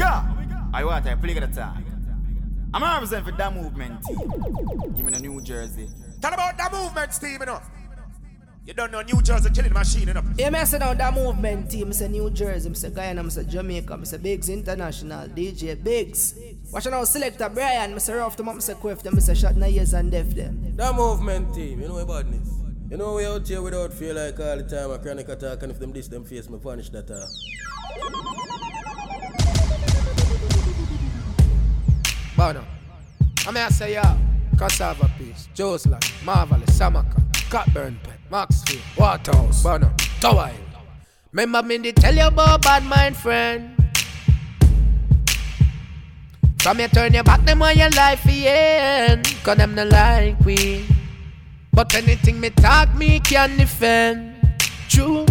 got? I want to play the time. I'm representing for that movement team. Give me the New Jersey. Tell about that movement team, you know. You don't know New Jersey killing machine, you know. Yeah, me say now that movement team, I say New Jersey, I say Guyana, I say Jamaica, I say Biggs International, DJ Biggs. Watch now, selector Brian, I say Rough them up, I say Quiff them, I say Shot Nayes and Def them. That movement team, you know about this. You know we out here without feel like all the time a chronic attack and if them diss them face me punish that uh. Bono. I may say ya, Cassava Piece, Joseland, Marvelous, Samaka, Cockburn Pen, Maxfield, Waterhouse, Bono, Tower Hill. Remember me they tell you about bad mind friend. From you turn your back them on your life again. Cause them not like we. But anything me talk me can defend. True.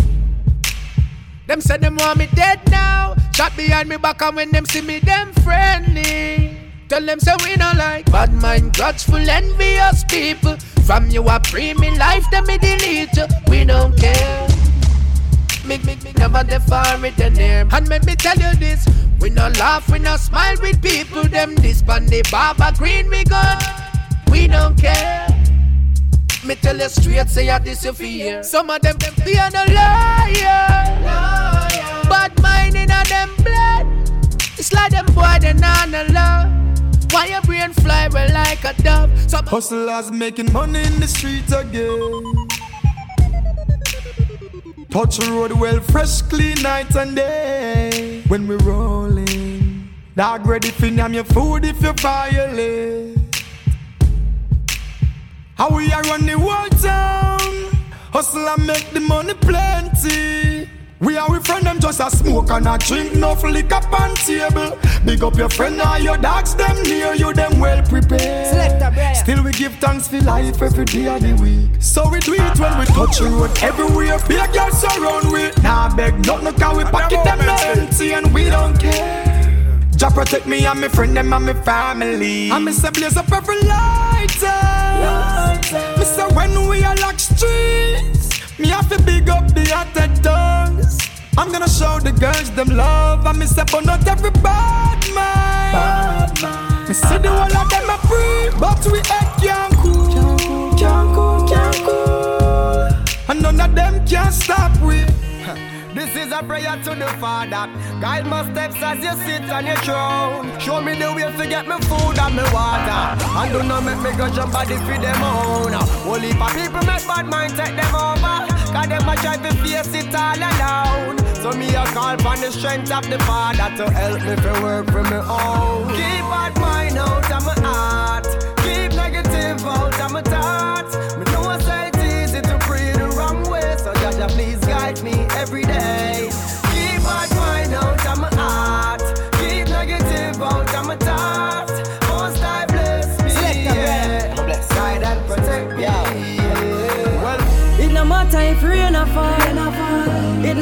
Them say them want me dead now. Shot behind me back and when them see me them friendly. Tell them say we not like bad mind, grudgeful, envious people. From you a pre me life, them me delete you. We don't care. Me, me, me never the far it and near. And let me tell you this: we no laugh, we no smile with people. Them this pan the barber green we gun. We don't care. Me tell you straight, say I this you. Some of them, them fear no liar. Bad mind in a them blood. It's like them boy they not no. Why your brain fly well like a dove? Some Hustlers making money in the streets again. Touch the road well, fresh, clean night and day. When we rolling, dog ready for name your food if you violate. How we are run the whole town. Hustle and make the money plenty. We are with friend them just a smoke and a drink, no liquor on table. Big up your friend and your dogs, them near you, them well prepared. Still we give thanks for life every day of the week. So we do it when we touch the road everywhere. Big girls surround we. Nah beg nothing cause we pocket them empty and we don't care. Jah protect me and my friend them and my family. And me say blaze up every lighter. Eh. Me say when we are lock streets, me have to big up the attendants. I'm gonna show the girls them love and me say but not every bad man. Me see the whole of them a free, but we head can't cool. Can't cool, can't cool. And none of them can stop we. This is a prayer to the Father. Guide my steps as you sit on your throne. Show me the way to get me food and me water. And do not make me go jump body for them own. Only for people make bad mind take them over. Cause them a try to face it all alone. So me a call for the strength of the Father to help me to work for me own. Keep bad mind out of my heart. Keep negative out of my thoughts.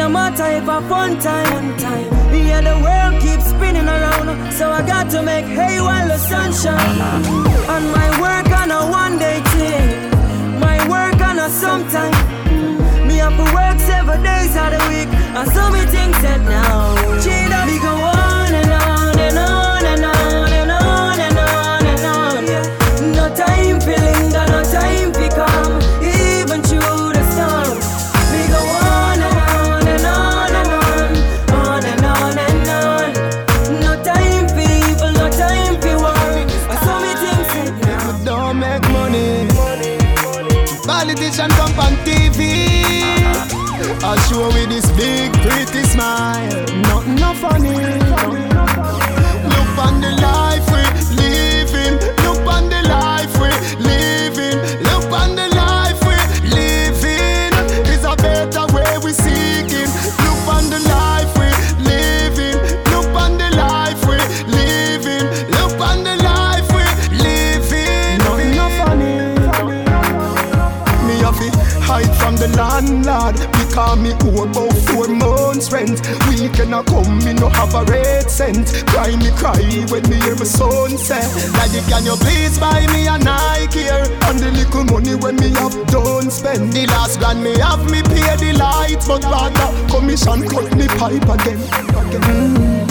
It no matter if a fun time. Time. Yeah, the world keeps spinning around, so I got to make hay while the sun shine. And my work on a one day thing, my work on a sometime. Me have to work seven days out of the week, and so me think that now. We have me pay the light But rather commission cut me pipe again Mm.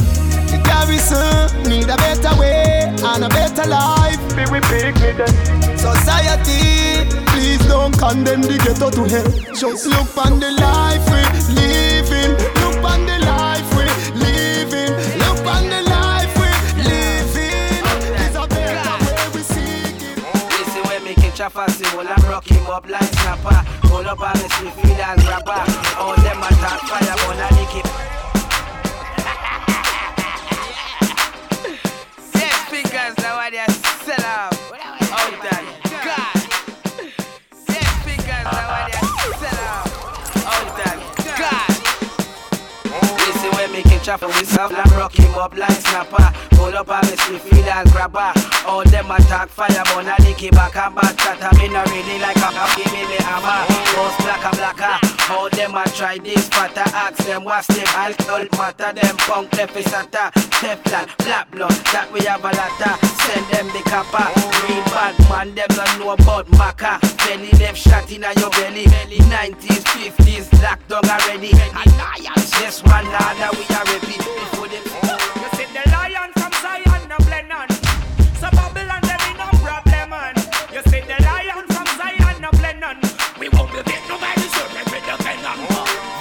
She garrison need a better way and a better life. We pick me then. Society, please don't condemn the ghetto to hell. Just look on the life we living. Look on the life we living. Look on the life we living. It's a better way we seeking. Listen when me catch a fussy hole and rock him up like snapper. Pull up oh, on me sleep feel as rapper. All them attack fire, but I lick it. Yes, fingers now what they sell out. Out there, God. Yes, fingers now what they sell out. Out there, God. Listen when me catch up with myself and up like snapper. Pull up on me feel as grabber. All them attack fire, but I lick back and back. That I mean I really like a cock, give me the hammer. Post blacker blacker. All them a try this fatter. Ask them what's the alcohol matter. Them punk left is sata. Teflon, black blood, that we have a lotta. Send them the kappa. Green bad man, them don't know about maca. Belly left shot in your belly. 90s, 50s, locked down already. Alliance, yes, one another we are repeat. Before them You see the lion from Zion, no blend on. So Babylon, there be no problem on. You see the lion from Zion, no blend on. We won't be big, nobody should make me depend on.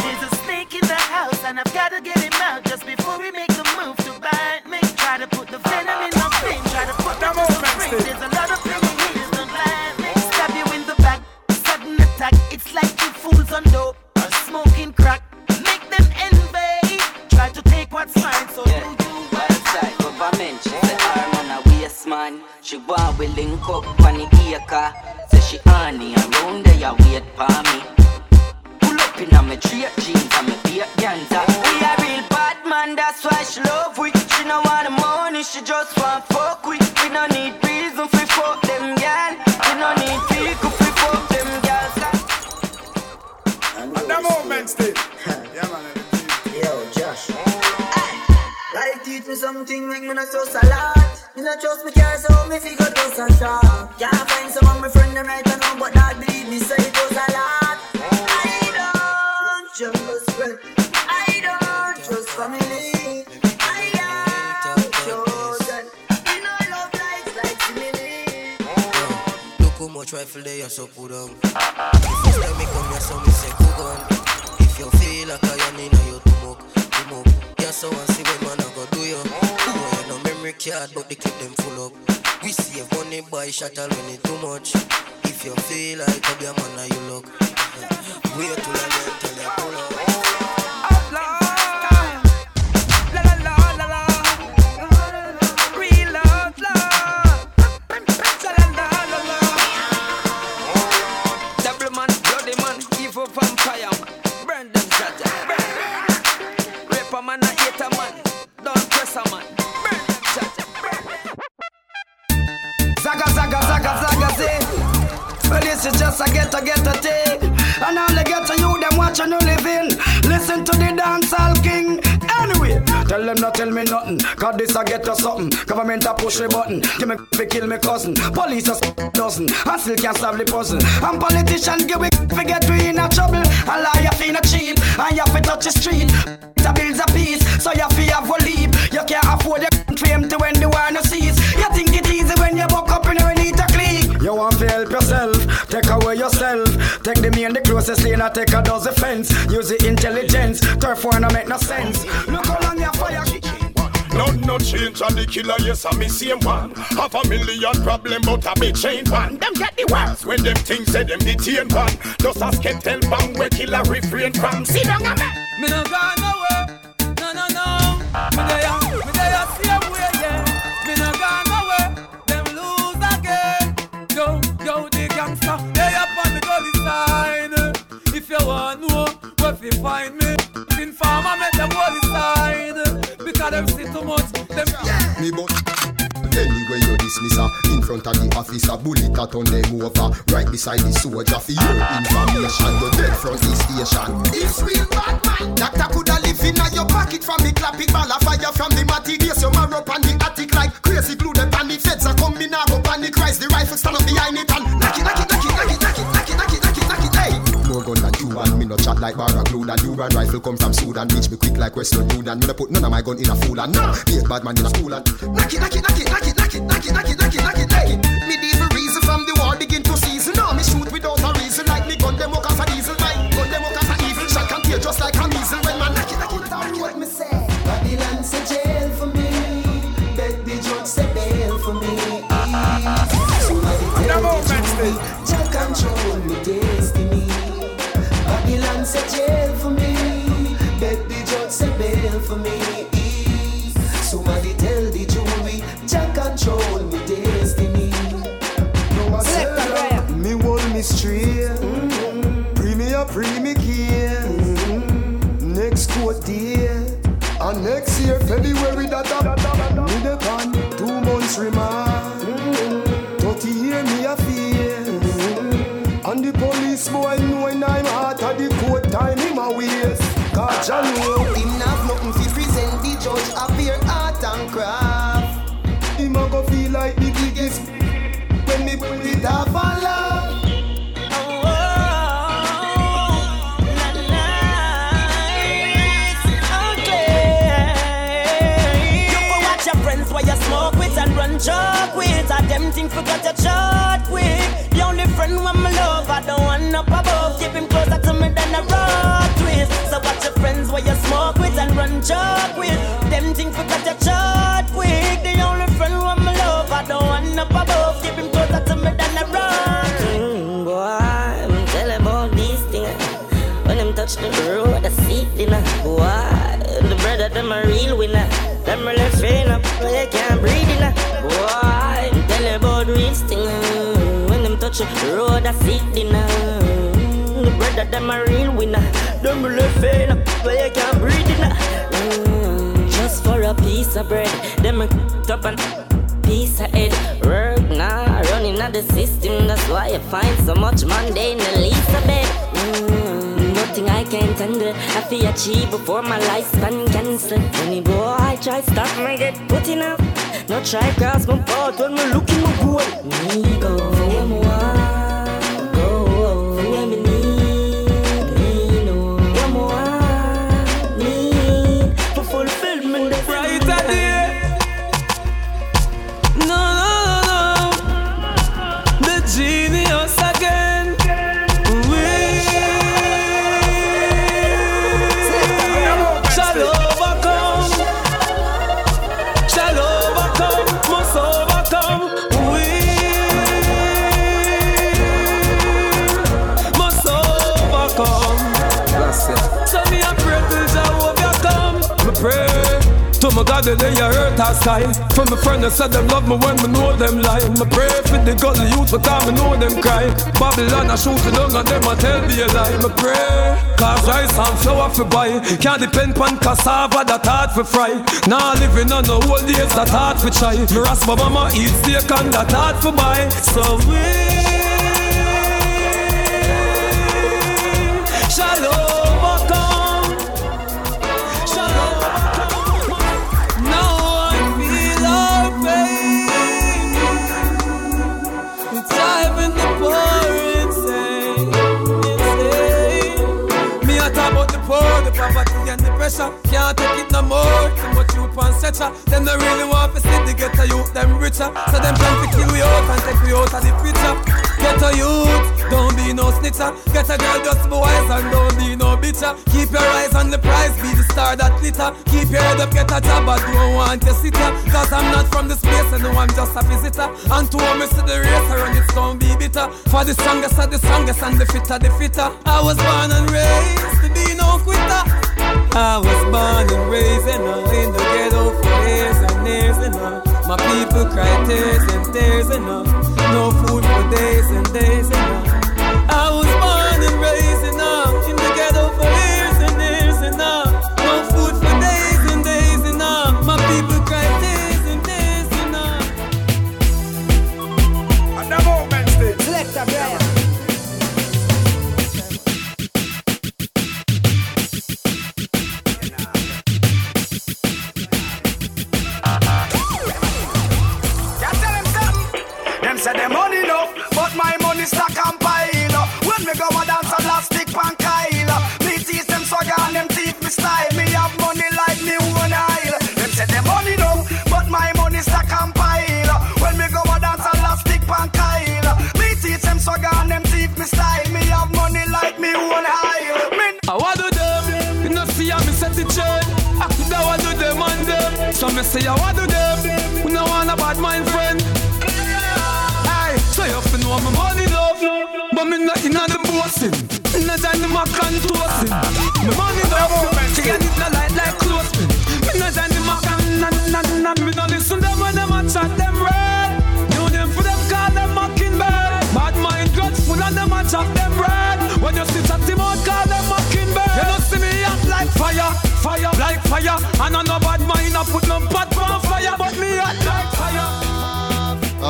There's a snake in the house and I've gotta get him out just before we make the move to bite me. Try to put the venom in my vein, try to put them on the brain. There's a lot of penny hitters don't blind me. Stab you in the back, sudden attack. It's like two fools on dope or smoking crack. She want we link up on the acre. Say she honey around there, you wait for me. Pull up in a me straight jeans and me beat ganza. We a real bad man, that's why she love we. She no want the money, she just want fuck we. We no need reason for fuck them gal. We no need people for fuck them gal. And the movement still. Yeah, man. Yo, Josh. Like teach me something, make me not so salad. Me not trust me car, so me figure dust and shot. Can't find some of my friend them right now, but that believe me say it was a lot. I don't trust friend. I don't trust family. I am chosen. Me no love likes like simile. Look how much rifle they are so put on. First time me come here, so me say cook on. If you feel like I am in you to mock, to mock. Yeah, so I see what man I go do you. No memory card, but they keep them full up. We save money by shot all when it too much. If you feel like a man, you look. Wait till I till you pull up. This is just a get a get a thing. And all the get to you, them watching you living. Listen to the dancehall king. Anyway, tell them not tell me nothing. Cause this a get us something. Government a push the button. Give me fi kill me cousin. Police a dozen. And still can't solve the puzzle. And politicians give we forget we in a trouble. And liar fi not cheap. And you fi touch the street. The bills a peace. So you fi have a leap. You can't afford the fame to when the war no cease. You think it easy when you buck up in a need to click. You want to help Take the me and the closest lane and take a dozen fence. Use the intelligence, turf one, no make no sense. Look how long your fire. None no no change on the killer, yes, I'm the same one. Half a million problem, but a big chain one. Them get the worst when them things say them detain one. Just ask can tell bang where killer refrain from. See down a man. Me no go nowhere, no no no. Me there, me want know where fi find me, informer make them gully side. Because them see too much, them me but Anyway you dismiss her. In front of the officer Bullet a turn them over. Right beside the soldier For your information. You're dead from the station. It's real bad man. Doctor coulda live in your pocket From the clap it ball a fire from the matty Days. You marrow up on the attic Like crazy glue. The pan The feds are come in now go panic. Rise the rifle stand up behind it And knock it knock it and me no chat like bar of glue. And you run rifle come from Sudan. Reach me quick like Western Union. Me no put none of my gun in a fool and no. Be a bad man in a school and knock it, knock it, knock it, knock it, knock it, knock it, knock it, knock it, knock it, knock it. Medieval reason from the war begin year, February, that up. Me the pan, two months remand. Joke with. I them think forgot your short quick. The only friend when my love, I don't want up above. Keep him closer to me than a rock touch road, I see dinner. The brother, them a real winner. Them really train up, they can't breathe in. Mm, just for a piece of bread, them a up and piece of head. Work now, running out the system. That's why you find so much mundane Elizabeth. Mm, nothing I can't handle. I feel achieve before my lifespan cancel. Any boy I try stop me get put in. Not shy, cause I'm bored when we look in my world. Nico, my. To my God, they you hurt our sky. From my friend, I said them love me when me know them lie. Me pray for the gully youth, but I me know them cry. Babylon, I shoot it down and them I tell me a lie. Me pray, cause rice and flour for buy. Can't depend on cassava that hard for fry. Now living on the old days that hard for try. Me ras my mama eat steak and that hard for buy. So we shall pressure. Can't take it no more. Too much youth and stretcher. Them no really want to see the ghetto youth them richer. So them plan to kill we out and take we out of the picture. Ghetto youth, don't be no snitcher. Get a girl just be wise and don't be no bitcher. Keep your eyes on the prize, be the star that glitter. Keep your head up, get a job, but don't want to sit here. Cause I'm not from this place, and no, I'm just a visitor. And to me see the race, I run it, don't be bitter. For the strongest are the strongest, and the fitter, the fitter. I was born and raised to be no quitter. I was born and raised you know, in the ghetto for years and years you know. My people cry tears and tears you know. No food for days and days you know.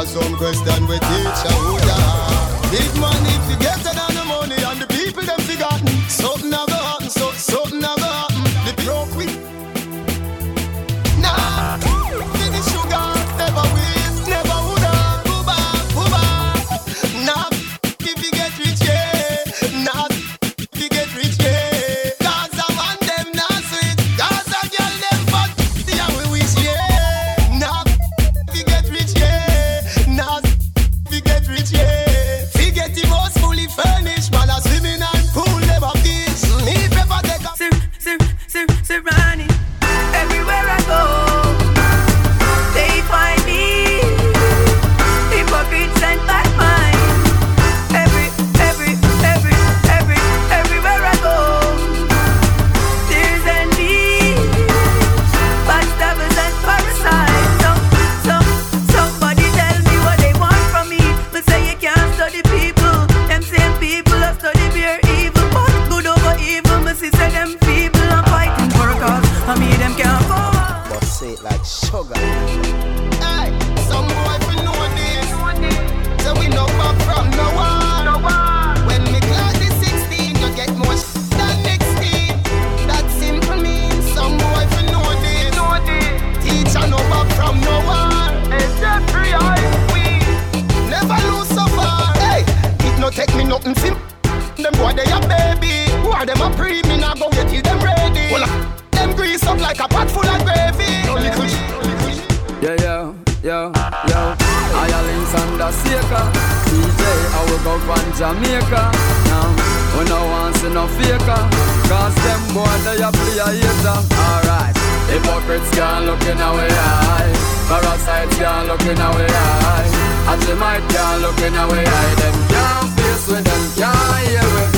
Some question we teach who ya Big money if you get it baby. Who them a pre? Me nah go wait till them ready. Them grease up like a pot full of gravy. No little sh- Yeah, yeah, yeah, yeah. Ireland's under Seeker. DJ, I will go from Jamaica. Now, we no want see no faker. Cause them boy, they a play a hater. Alright. Hypocrites can't look in our eye. Parasites can't look in our eye. Ajimite can't look in our eye. Them can't face with them, can't hear with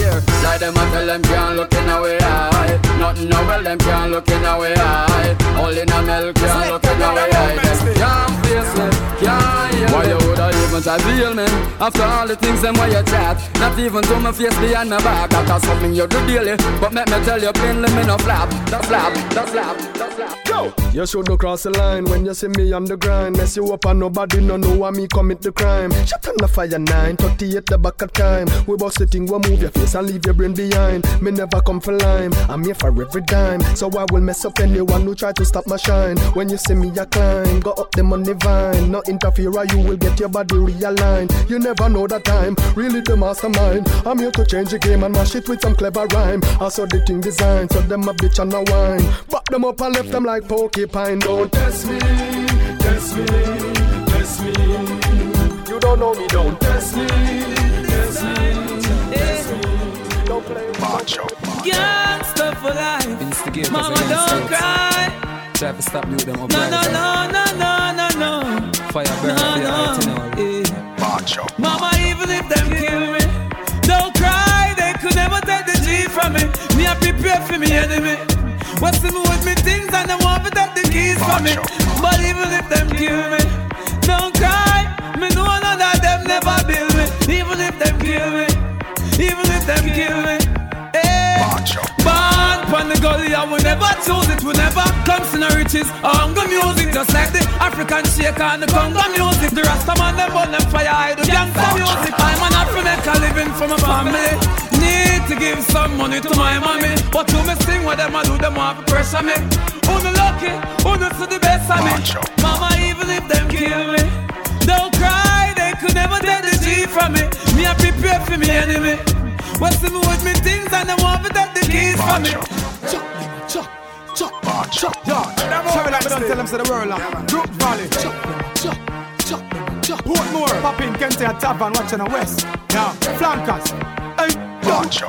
ear. Them a tell them can't look in our eye. Nothing no well, them can't look in our eye. All in a milk can't look in our eye. Them can't face with, can't Why you woulda even try feel me? After all the things them why you chat Not even to my face behind my back That's something you do daily But make me tell you plainly me no flap That flap, that flap, that flap Go! You should not cross the line when you see me on the grind. Mess you up and nobody no know why me commit the crime. Shut on the fire nine, 38 the back of time. We bust the thing, we move your face and leave your brain behind. Me never come for lime, I'm here for every dime. So I will mess up anyone who try to stop my shine. When you see me, I climb, go up the money vine. No interfere, you will get your body realigned. You never know the time, really the mastermind. I'm here to change the game and mash it with some clever rhyme. I saw the thing design, so them a bitch and a wine. Back them up and left them like porcupine. Don't test me, test me, test me. You don't know me, don't test me, test me, test me. Don't play macho. Gangsta for life Mama don't cry Try to stop mute them No, no, no, no, no, no, no Fire burn No, for your no, height, you know. Macho. Mama, even if them kill me, don't cry. They could never take the G from me. Me, I prepare for me enemy. What's the with me things and they want to take the keys from me. But even if them kill me, don't cry. Me know none of them never build me. Even if them kill me, even if them kill me. Hey. Born pon the gully, I will never choose it. We never comes in the riches. Hunger music, just like the African shaker and the Congo music. The Rasta man, them burn them fire, I do gangsta music. I'm an African living for my family. Need to give some money to my mommy. But to me sing what them I do, them want to pressure me. Who the lucky, who the to the best of me. Mama, even if them kill me, don't cry, they could never take the G from me. Me, I prepare for me enemy. What's the with me things and they want to take the keys from me. Chop, chop, chop, chop, yeah. Show like me don't tell them say the world uh, Brook Valley. Chop, chop, chop, chop. Portmore, Pop in Kente at Tavern, watching the West. Yeah, flankers. Hey,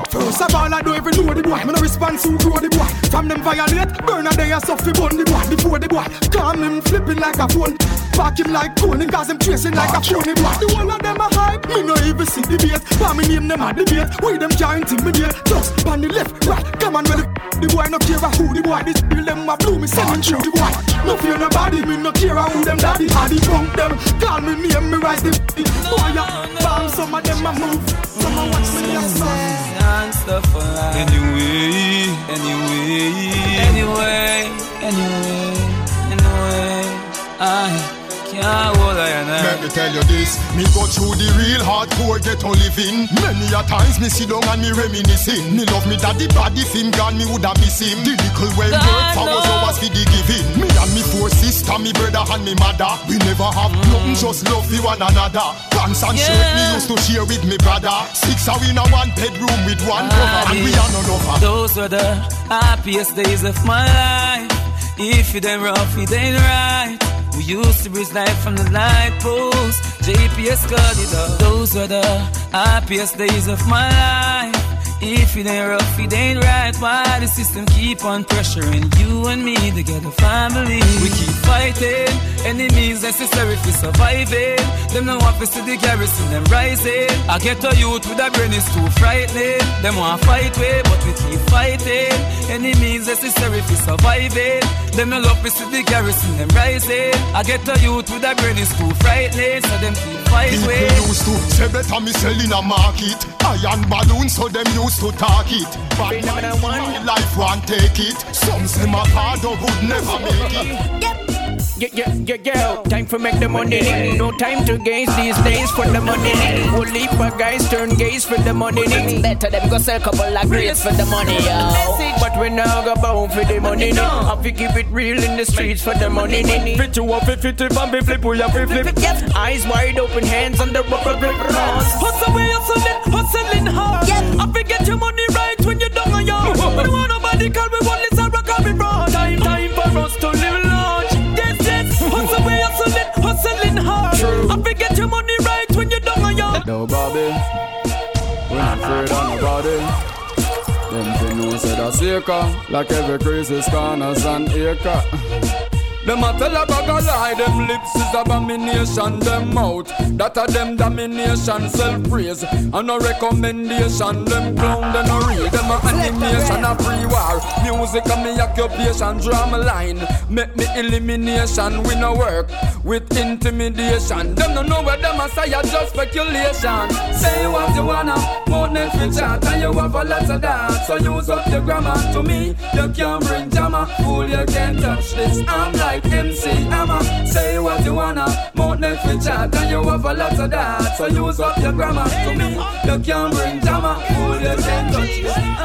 First of all, I don't even know the boy. Me no response who grow the boy. From them violate, burn a day a suffer bun the boy. Before the boy, calm him flipping like a phone. Park him like Tony, cause him tracing like a phony boy. The whole of them a hype, me no even see the bait. But me name them a debate. We them can't intimidate. Just on the left, right, come on, well the The boy no care a who the boy. This bill them a blue, me sending through the boy. No fear nobody, me no care a who them daddy. I the punk them, call me name, me rise the boy. Bam, some of them a move, some a watch me a song. for. Anyway, anyway, anyway, anyway, anyway, I can't hold I and I. Let me tell you this, me go through the real hardcore ghetto living. Many a times me sit down and me reminiscing. Me love me daddy body film gone, me woulda miss him. The little well work for was always for the giving. Me and me four sister, me brother and me mother. We never have mm. nothing, just love for one another. Pants and shirt me used to share with me brother. Six are in a one bedroom with one ah, cover, and we are none of Those were the happiest days of my life. If it ain't rough, it ain't right. We used to breeze life from the light post. JPS got it up. Those were the happiest days of my life. If it ain't rough, it ain't right. Why the system keep on pressuring you and me to get a family? We keep fighting, enemies necessary for surviving. Them no want to the garrison, them rising. I get a youth with a brain is too frightening. Them want fight way, but we keep fighting. Enemies necessary for surviving. Them no love to the garrison, them rising. I get a youth with a brain is too frightening, so them keep fight way. People used to say better me sell in a market. Iron balloon, so them used to talk it. But my life won't take it. Some say my father would never make it. Yeah, yeah, yeah, yeah. Time for make the money. No time to gaze these days for the money. Whole heap of guys turn gaze for the money. Better them go sell couple of grades for the money, yo. But we now go bound for the money. Have to keep it real in the streets for the money. Fit you up, fit it and be flip, we have to flip. Eyes wide open, hands on the rubber grip. Hustle, we hustling, hustling hard. I forget your money right when you're down on your. We don't want nobody call me one down on your. Yo, Bobby, we not uh-huh. afraid of nobody. Them fi know say that's acre, like every crazy corners and acre. Them a tell a bag a lie, them lips is abomination, them mouth That a them domination, self-praise And no recommendation, them clown, them no real. Them a animation, a free war Music a me occupation, drama line Make me elimination, we no work with intimidation. Them no know where them a say, just speculation. Say what you wanna, more than chat And you have a lot of that, so use up your grammar To me, you can't bring drama, fool you can't touch this. I'm like MC Hammer, say what you wanna More free chat and you have a lot of that So use up your grammar To me, you can't bring drama, fool you can't touch this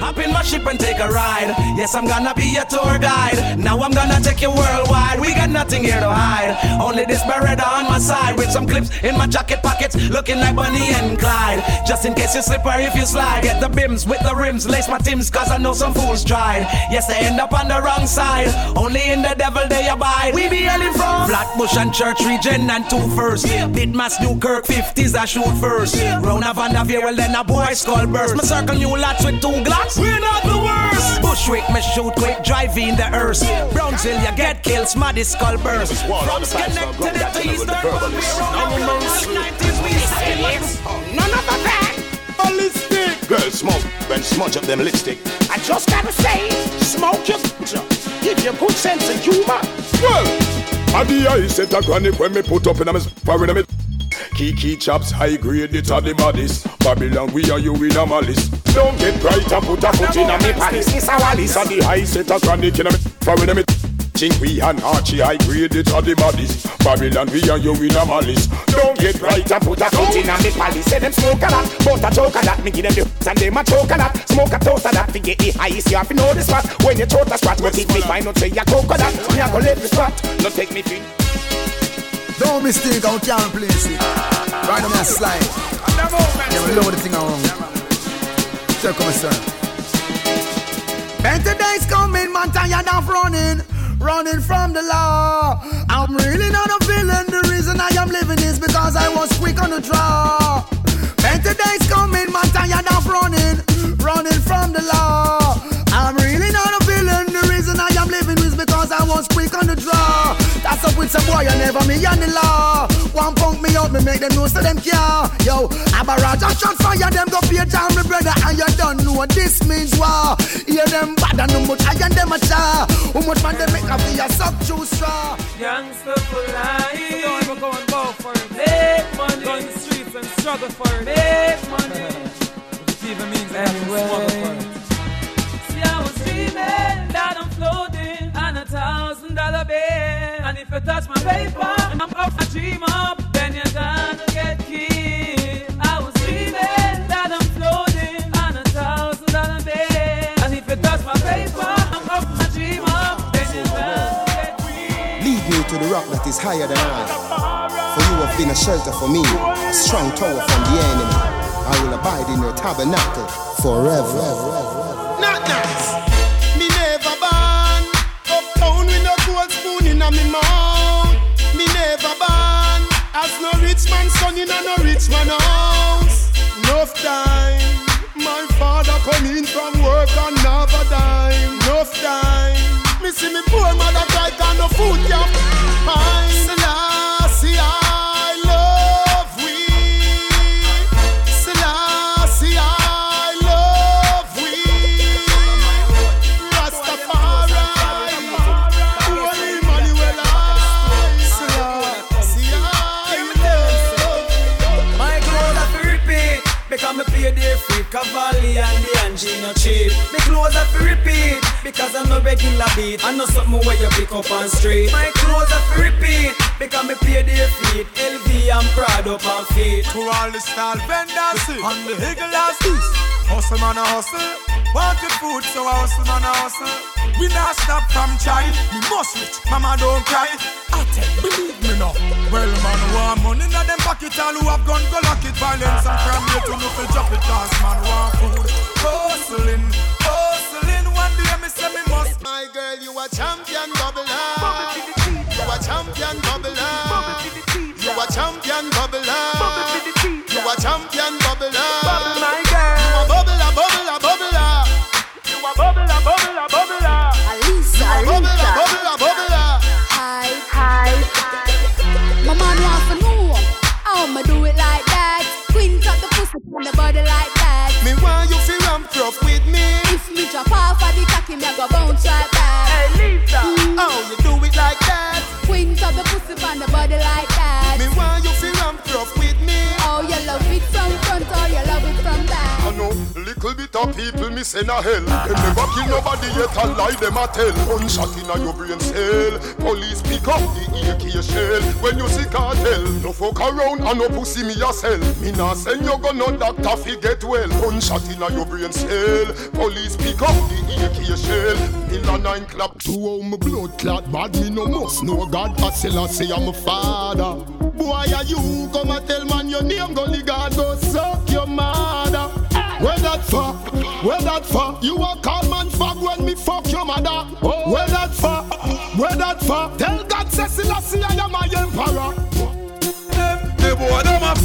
Hop in my ship and take a ride. Yes, I'm gonna be your tour guide. Now I'm gonna take you worldwide. We got nothing here to hide. Only this Beretta on my side with some clips in my jacket pockets, looking like Bonnie and Clyde. Just in case you slip or if you slide, get the bims with the rims, lace my tims, cause I know some fools tried. Yes, they end up on the wrong side. Only in the devil they abide. We be hailing from Flatbush and Church Region and two first. Ditmas, Newkirk, 50s, I shoot first. Round of Vanderveer, well then a boy skull burst. Me circle new lots with two glocks. We're not the worst. Bushwick, me shoot quick, drive in the earth. Brownsville, you get killed, smarty skull burst. From Schenectady to the eastern, None of that. Girl, smoke and smudge up them lipstick. I just gotta say, smoke your give you good sense of humor. Well, at the eye set a granny when me put up in a me foreign me. Kiki chops high grade it are the baddest. Babylon we are you in a malice. Don't get bright and put a foot in a me palace. It's a wallis. At the high set a granny in a me foreign me. Chinky and Archie high grade it are the baddest. Babylon we are you in a malice. Don't get bright and put a foot in a me palace. Say them smoke a lot, but a choke a lot. Me give them the and them a choke a lot. Smoke a toast a lot. To get the highest you have to know the spot. When you throat a spot, but if me find out say you coconut, me a go let me spot. No take me fin. Don't mistake can't place it. Right on my slide. Yeah, we load the thing around. Check on sir. Better days coming, man, tired of running, running from the law. I'm really not a villain. The reason I am living is because I was quick on the draw. Better days coming, man, tired of running, running from the law. I'm really not a villain. The reason I am living is because I was quick on the draw. That's up with some boy, I never me on the law. One punk me out, me make them know so them care. Yo, I'm a Raja shot fire, them go pay time, my brother, and you don't know what this means war. Hear them bad and how much I and them a char. How much man they make a be a suck true straw. Youngster for life. You know I'm going bow for it. Make money. Go in the streets and struggle for it. Make money. Which even means I have to struggle for it. See, I was dreaming that I'm floating on a thousand dollar bill. And if you touch my paper, I'm up, I dream up, then you're gonna get killed. I was dreaming that I'm floating on a thousand dollar bill. And if you touch my paper, I'm up, I dream up, then you're gonna get killed. Lead me to the rock that is higher than I. For you have been a shelter for me, a strong tower from the enemy. I will abide in your tabernacle forever. Not nice. Spoon in a me mouth. Me never born as no rich man son in a no rich man house. Enough time, my father come in from work and a dime. Enough time, me see me poor mother cry 'cause no food can find. Clothes are for repeat Because I'm no regular beat. I know something where you pick up on street. My clothes are for repeat Because me pay their feet. LV and Prada on feet. To all the style vendors On the higglers Hustle man a hustle. Want the food so I hustle man a hustle. We not stop from trying. Me must rich, mama don't cry. I tell, believe me now. Well man want money in them pocket All who have gun go lock it. Violence and crime here to no fi drop it Cause man want food? Hustling, hustling One me say me must My girl, you a champion bubbler. You a champion bubbler. You a champion bubbler. You a champion bubbler. Me a of people me send a hell. Them never kill nobody yet and lie them a tell. Gunshot in a your brain cell. Police pick up the AK shell. When you see cartel, no fuck around and no pussy me a sell. Me nah send you go no doctor fi get well. Gunshot in a your brain cell. Police pick up the AK shell. Pill a nine clap. To how my blood clot bad me no must know God I still I say I'm a father Boy are you come and tell man your name Gully God go suck your mother Where that for? Where that for? You a call man fag when me fuck your mother oh. Where that for? Where that for? Tell God say Selassie I am my emperor them, the boy them up.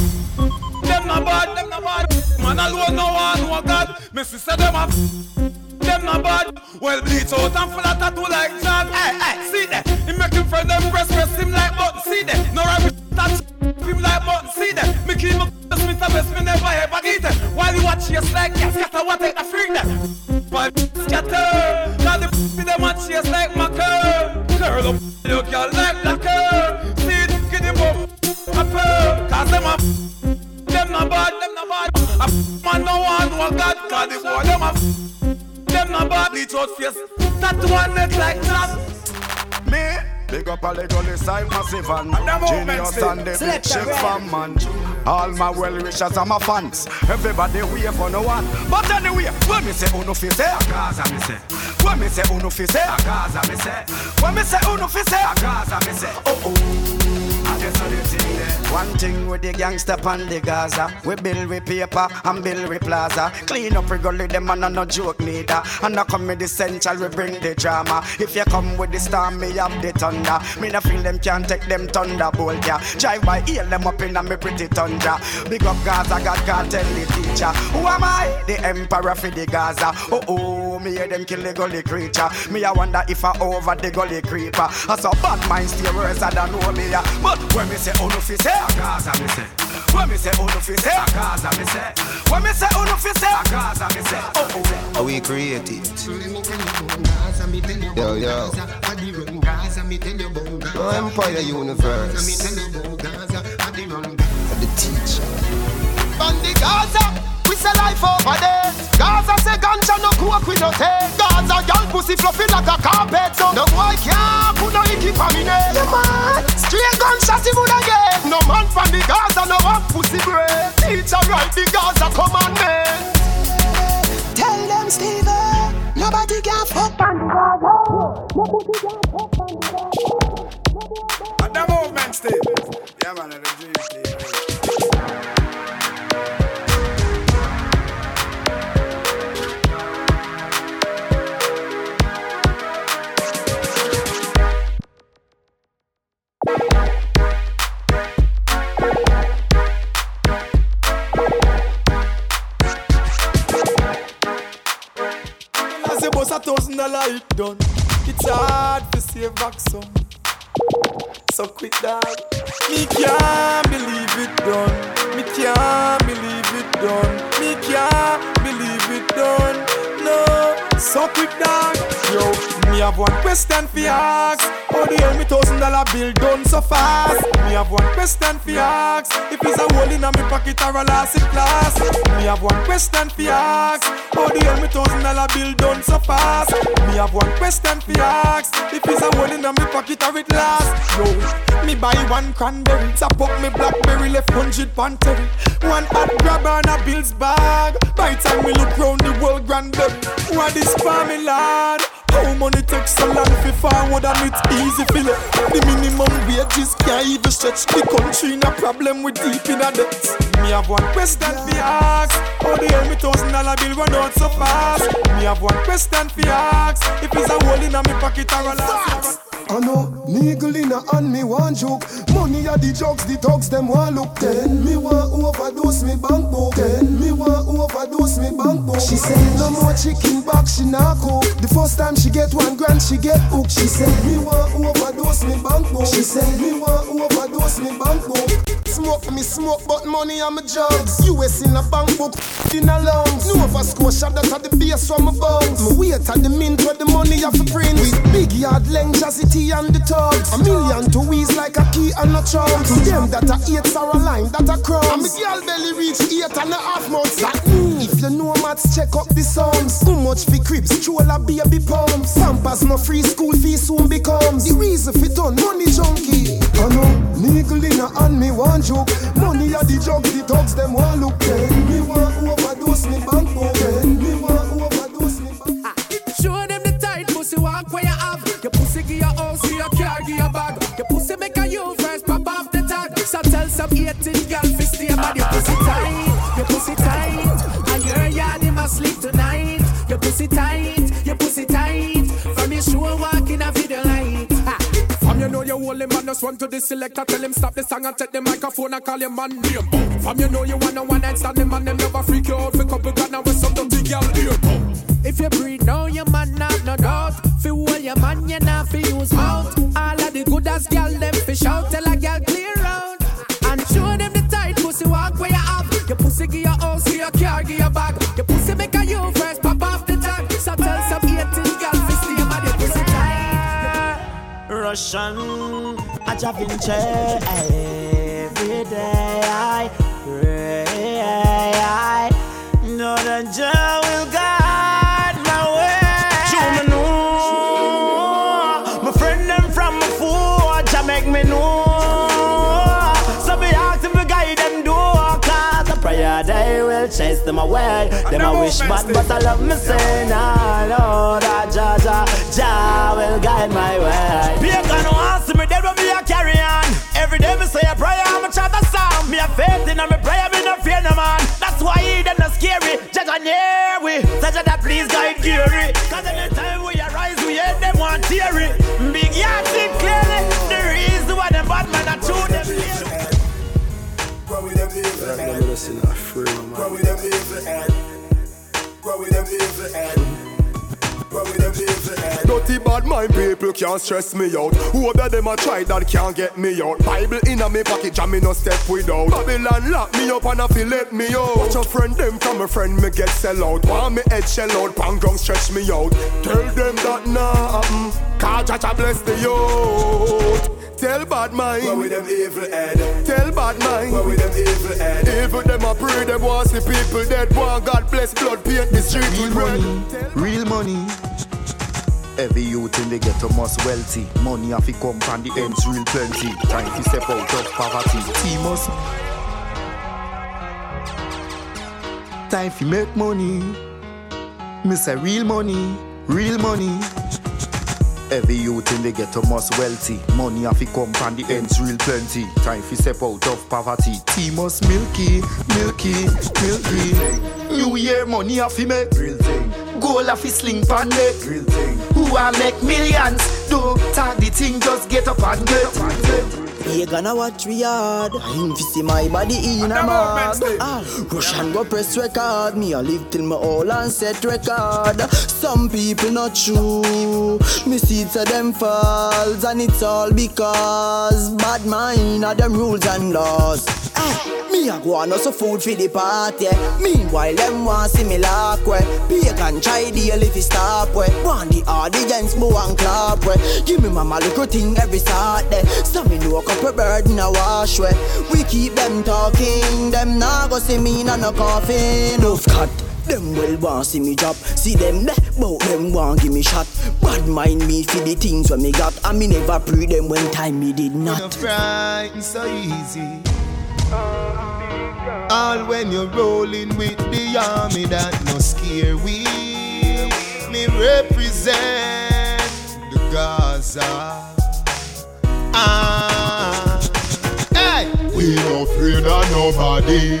Them not bad, them not bad. Man alone no one no God. Me sister them up. Them not bad. Well bleach out and full of tattoo like John. Hey, hey, see that? He make him friend them press press him like button. See that? No rubbish touch ever get it. While you watch yes like yes, scatter what take the freak them. Scatter. Now the f*** them watch yes like my girl. Curl up, look you like black girl. See it, get him up. A cause them a them not bad, them not bad. A man no one no God, cause the boy them a them not bad. Bleach out face, tattoo one neck like that. Big up all the gully side massive and Genius and the big that, from man. All my well wishers and my fans. Everybody wait for no one. But anyway, when me say uno fi say? A Gaza me say. When me say uno fi say? A Gaza me say. When me say uno fi say? A Gaza me say. Oh oh One thing with the gangster pan the Gaza. We build with paper and build with plaza. Clean up regularly, them man and no joke neither. And I come with the central, we bring the drama. If you come with the storm, me have the thunder. Me no feel them can't take them thunderbolt, yeah. Drive by, heal them up in a me pretty tundra. Big up Gaza, God can't tell the teacher. Who am I? The emperor for the Gaza. Oh oh, me hear them kill the gully creature. Me I wonder if I over the gully creeper. I saw bad minds stay worse, me, yeah. But when me say, oh no, fi say, Gaza, me say. When me say, oh no, fi say, Gaza, me say. When me say, oh no, fi say, Gaza, me say. Oh oh. oh. How we create it? Yo, yo. No Empire Universe. The teacher. On the Gaza, we say life over there. Gaza say ganja no coke we no take. Gaza girl pussy fluffy like a carpet, so no boy can't put no icky for me name. Yeah man, straight gunshot he would again. No man from the Gaza no have pussy break. Teacher write the Gaza commandment. Tell them, Steven, nobody can fuck on the Gaza. Nobody can fuck on the Gaza. And the movement, Steve. Yeah, man, the dream, Steve. Thousand dollar it done. It's hard to save back some. So quick dog. Me can't believe it done. Me can't believe it done. Me can't believe it done. No, so quick dog. Have one question for ask. How the hell me thousand dollar bill done so fast? Me have one question for ask. If it's a hole in a me pocket or a loss in class. Me have one question for ask. How the hell me thousand dollar bill done so fast? Me have one question for ask. If it's a hole in a me pocket or it last. Yo, me buy one cranberry, tap up me blackberry, left hundred pan terry. One hot grabber and a bills bag. By time we look round the world grandberry. What is me lad? How money takes so long fi forward and it's easy fi let The minimum wages can't even stretch. The country in a problem with deep in a debt. Me have one question fi ask How the hell me thousand dollar bill run out so fast? Me have one question fi ask If it's a hole in a me pocket or a loss I know, niggle in a hand, me want joke. Money are the drugs, the thugs, them want look. Ten, me want overdose me bank book. Ten, me want overdose me bank book. She said no more chicken back, she not cook. The first time she get one grand, she get hooked. She said me want overdose me bank book. She said me want overdose me bank book. Smoke me smoke, but money on my jugs. US in a bank book, in a lungs. Nova Scotia, that at the base from my bones. Me wait at the mint where the money have to print. With big yard length, jazzy tea and the tugs. A million to like a key and a trunk. To them that a eight are a line, that a crumbs. And me girl belly reach eight and a half months. Like me, if you know maths, check up the sums. Too much for cribs, stroller baby pumps. Pampers no free school fee soon becomes the reason for done money junkie. I know, niggle in a hand, me one joke. Money are the drugs, the thugs, them one look. Then me want overdose me bank book. Some 18 girl fi stay about your pussy tight, your pussy tight. And your yard him sleep tonight. Your pussy tight, your pussy tight. From your show walking a video light. From you know you hold him man, just run to the selector, tell him stop the song and take the microphone and call your man name. From you know you wanna one night stand, the man them never freak you out for couple gun and with some dirty girl here. If you breathe now, your man have no doubt. Fi hold your man, you not fi use mouth. All of the good as girl, them fi shout. Tell give car, give your pussy make a you first, pop off the tag. So tell some 18 girl fi stay about your pussy tight. Russian, a. Every day I pray, I know that Jah will guide my way. Show me know, my friend them from foot, Jah make me know. chase them away. Them I wish bad, but I love me say, nah Lord, ah, Jah, Jah, Jah will guide my way. Be a gun, no answer me dead, will be a carry on. Every day me say a prayer, I'm a try a song. Me a faith in me prayer, me no fear no man. That's why he them not scary. Jah Jah near we, Jah that please guide Gary. Cause any time we arise, we hate them want theory. Big yard, clearly the reason why them bad man are true. Grow with them evil head. Dirty bad mind people can't stress me out. Whoever them a try that can't get me out. Bible in a me pocket, jam me no step without. Babylon lock me up and a feel let me out. Watch a friend them come a friend me get sell out. Want me head shell out, pang ground stretch me out. Tell them that nah happen. Cause Jaja bless the youth. Tell bad mind. Grow with them evil head. Tell bad mind. Grow with them evil head. Evil them a pray, them want see people dead. Want God bless blood paint the street with red. Real money. Every youth in the ghetto must wealthy. Money have to come from the ends real plenty. Time to step out of poverty. He must. Time to make money. Me say real money, real money. Every youth in the ghetto must wealthy. Money have to come from the ends real plenty. Time to step out of poverty. Tea must milky, milky, milky. New year money have to make real thing. Goal have to sling pan neck. Real thing. Who a make millions? Don't tag the thing, just get up and get. You gonna watch me hard. Him fi see my body in a mad. All rush and go press record. Me a live till my all and set record. Some people not true. Me see to them falls and it's all because bad mind are them rules and laws. Ah, me a go on also food for the party. Meanwhile them want see me lock way. Pagan try deal if he stop way. Want the audience move and clap way. Give me mama little thing every Saturday. So me know couple bird in a wash way. We keep them talking. Them nah go see me in a no coffin. Enough cut. Them well want see me drop See them there, but them want give me shot Bad mind me for the things when me got And me never pre them when time me did Me no not frightened so easy. All when you're rolling with the army that no scare we. Me represent the Gaza. Ah, hey. We no afraid of nobody,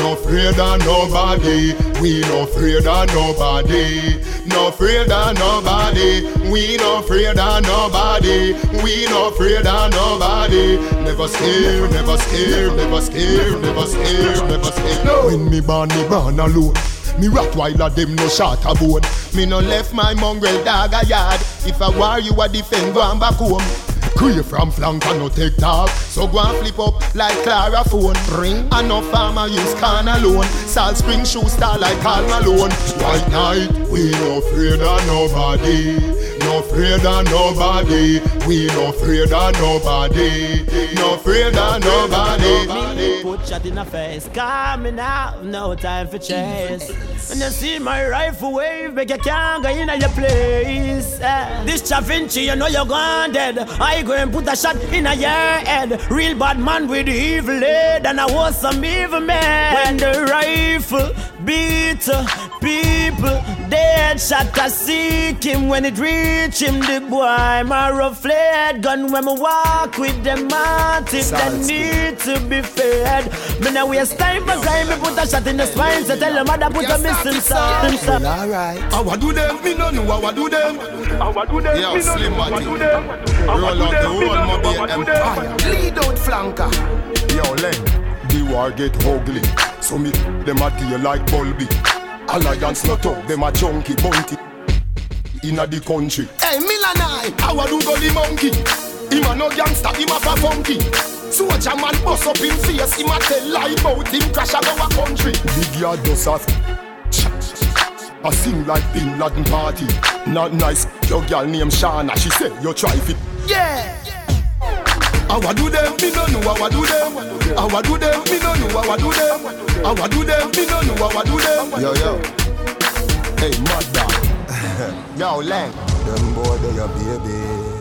no afraid of nobody. We no afraid of nobody, no afraid of nobody. We no afraid of nobody, we no afraid of nobody. Never scared, never scared, never scared, never scared, never scared. No. When me born, me born alone. Me Rottweiler them no shot a bone. Me no left my mongrel dog a yard. If I war you a defend, go and back home. Crave from flank and no take talk. So go and flip up like Clara phone Ring. And no farmer use can alone. Salt spring shoe star like Karl Malone. White night, we no afraid of nobody. No afraid of nobody We no afraid of nobody No afraid of nobody Put shot in the face, coming out, no time for chase. When you see my rifle wave, make you can't go in your place. Eh, This Chavinci, you know you're gone dead. I go and put a shot in your head. Real bad man with evil head, and I was some evil man. When the rifle beat people, dead shot I seek him. When it reach him, the boy my rough fled gun. When me walk with them motive, they need to be fed. Me now waste time for crime, me put a shot in the spine. So tell them mother put a missing sign. Well, alright. How I do them, me no know how I do them How I do them, Yo, me no know how I Body. do them Roll out the whole mobile empire. Lead out flanker. Yo, Len, the war get ugly. So me, them a deal like Bulby. Alliance not up, them a junkie bunty. Inna the country. Hey, Milanai. How I do gully monkey? Him a no gangster, him a fa funky. Soldier man bust up him face, him a tell lie about him crash out our country. Big yard does have. I sing like Bin Laden party. Not nice, your girl named Shana. She said you try fit. Yeah. I do them, me no know how I do them. I do them, me no know how I do them. I do them, me no know how I do them. Yo, yo. Hey, mad dog. Yo, Len. Them boy, they your baby.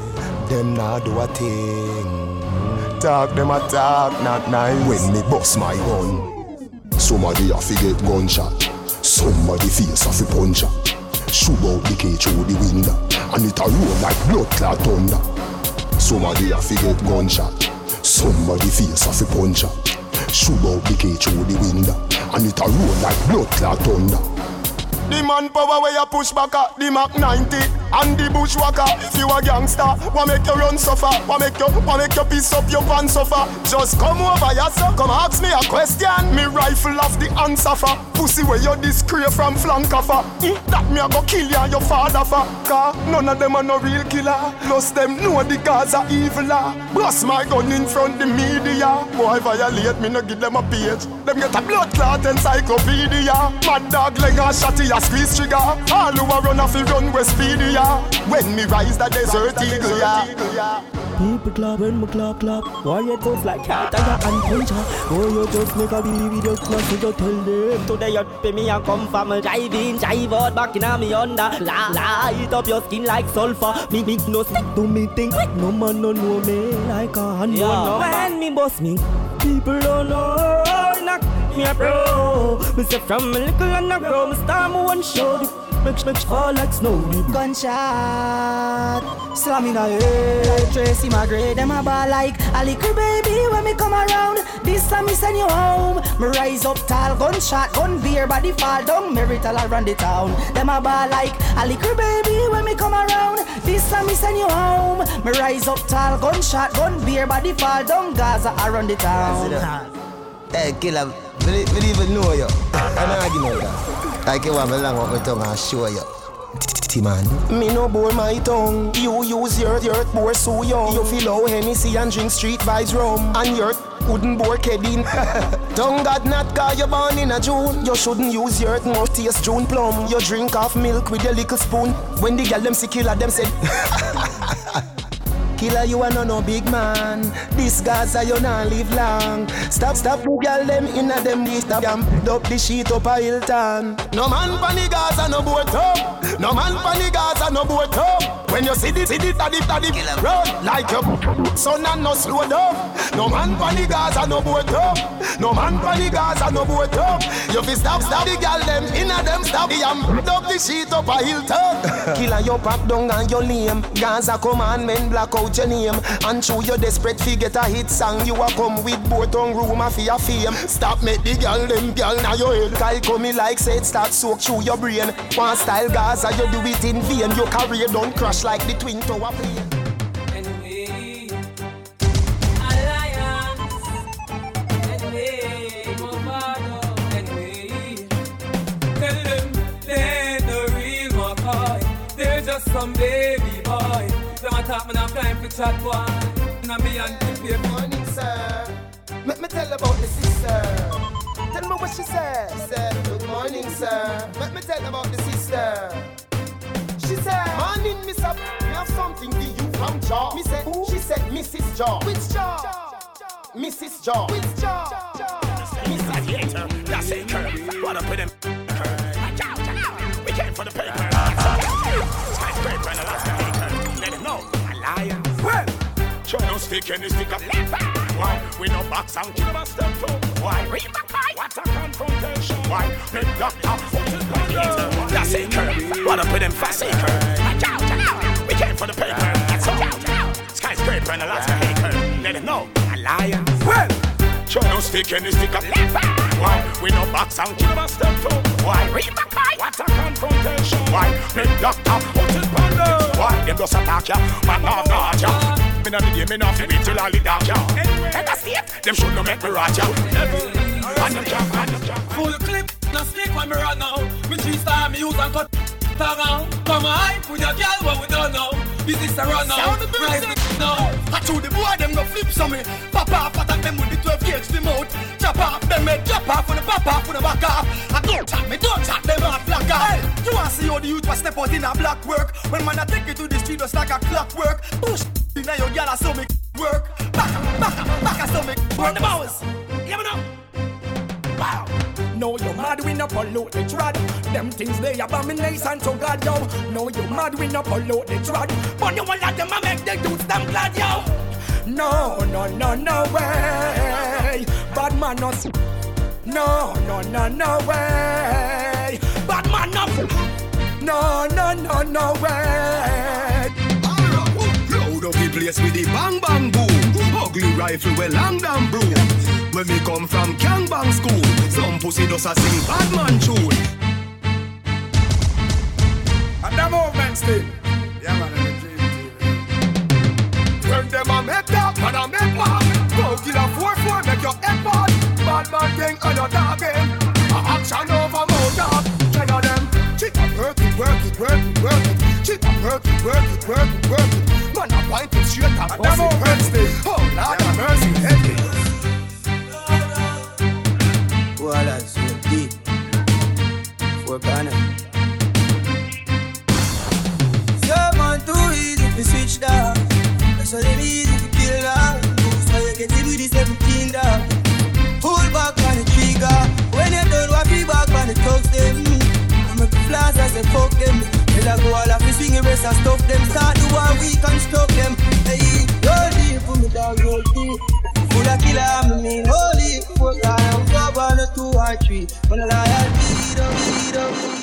Them not do a thing. Talk them a talk, not nice. When me bust my gun, somebody a fi get gunshot. Somebody face a fi punch. Shoot out the cage through the window, and it a roll like blood clot thunder. Somebody a fi get gunshot. Somebody face a fi punch. Shoot out the cage through the window, and it a roll like blood clot thunder. The manpower where you push back at the Mac 90 and the bushwhacker. If you a gangster, what make you run suffer? What make you, what make you piece up your pants suffer? Just come over, sir. Come ask me a question. Me rifle off the answer for. Pussy where you discreet from flank offer. Mm, that me a go kill ya, your father for. Car none of them are no real killer. Plus them know the cause of evil. Bust my gun in front the media. Boy violate me, no give them a page. Them get a blood clot encyclopedia. Mad dog leg and shotty a squeeze trigger. All who a run off run with speedy ya. When me rise the desert eagle ya. People clap when me clap clap Why you just like cat and and puncher Oh you just make a believe it just class You just tell them. Today you pay me and come from a drive in Drive out back in a me under. La Light up your skin like sulfur. Me big no stick to me think No man no know me like a hand yeah. When me boss me People don't know. Knock me a pro Me say from a little and a grow Me start me one show Make make fall like snow Gunshot. Slam in the head Like Tracy McGrady Them a ball like a little baby When me come around. This time me send you home. Me rise up tall Gunshot Gun beer body fall down Marital around the town. Them a ball like a little baby When me come around. This time me send you home. Me rise up tall Gunshot Gun beer body fall down Gaza around the town. Hey, killer, we don't even know you. I'm not arguing with that. Like you want me long up my tongue and show you. Man. Me no bore my tongue. You use your your bore so young. You feel how Hennessy and drink street vibes rum. And your wooden bore kedding. tongue got not cause you born in a June. You shouldn't use your mouth taste June plum. You drink half milk with your little spoon. When the girl them see killer them said. Killer, you are no no big man. This Gaza, you not live long. Stop, stop, the girl them inna them this stop. Up the sheet up a Hilton. No man pan the Gaza, no boat. No man pan the Gaza, no boat up. When you see the see the taddy taddy run like your son and no slow down. No man pan the Gaza, no boat up. No man pan the Gaza, no boat up. You fi stop, stop the girl them inna them stop. The am up the sheet up a Hilton. Killer, you pop down and your name. Gaza commandment black out your name And through your desperate fi get a hit song You a come with both on room a fi a fame Stop make the girl them girl now your head Kyle come me like say it start soak through your brain One style Gaza you do it in vain Your career don't crash like the twin tower plane some baby boy. Them a talk me now time for chat boy. Now me and the baby. Morning sir Let me tell about the sister Tell me what she said She said good morning sir Let me tell about the sister She said Morning Miss Up Me have something for you from Jaw Me said She said Mrs. Jaw Which Jaw? Mrs. Jaw Which Jaw? Gladiator, that's it, curve. What up with them? We came for the paper. Skyscraper and Alaska acre. Let them know. A liar. Well, try no stick any stick up. Why? We no box and kill a step two. Why? We back by. What a confrontation. Why? Big doctor, put it on That's it, curve. What up with them fast acre? We came for the paper. That's all. Skyscraper and Alaska acre. Let them know. A liar. Well. Try no stick any stick up. Why? We no box and kill a step two. Why? What a confrontation. Why? Big doctor, it on the. Why? Them just attack ya, man not not ya. Me not the game, me not fi wait till all the dark ya. Head a state, them should not make me rat ya. Full clip, no stick when me run now. Me three star me use and cut around. Come on, with your girl what we don't know. Business a run now, Sound rise the now. I told the boy them go flip some me Pop off attack them with the 12 gauge the mouth Chop off them head chop off when the pop off when the back off. I don't chat me don't chat them off. Black hey, You wanna see how the youth was step out in a black work? When man I take you to the street just like a clockwork. Push in your girl I saw me work. Back back back I saw me work the bows You ever know? No, you mad we no pollute the trad. Them things they abomination to God, yo. No, you mad we no pollute the trad. But you want let them a make the dudes them glad, yo. No, no, no, no way. Bad man no No, no, no, no way. Bad man no No, no, no, no way place with the bang bang boom. Ugly rifle well long damn broom. When me come from Kangbang school, some pussy does a sing bad man tune. movement still. Yeah, man, a. When them a make that, man a make one. Go kill a four four, make your head bad. Bad man thing and your dog game. A action over dog. Try on them. Chick up, work it, work it, work it, work it. Chick up, work it, work it, work it, work it. Man a point it straight and bust it, it. Oh Lord have mercy, head it. Well, that's so deep. On it. Some man too easy to switch down. That's why they easy to kill now. So you get it with the 17 down. Pull back on the trigger. When you done, what be back on the thugs them. I make the flash as they fuck a go all of swing and rest and stuff them. Start the war, we construct them. Hey, holy, for me dog, holy. Full of killer, I'm me, holy. Full I'm four, one, two, or three. When I lie, I'll be, don't oh, be, don't oh, be.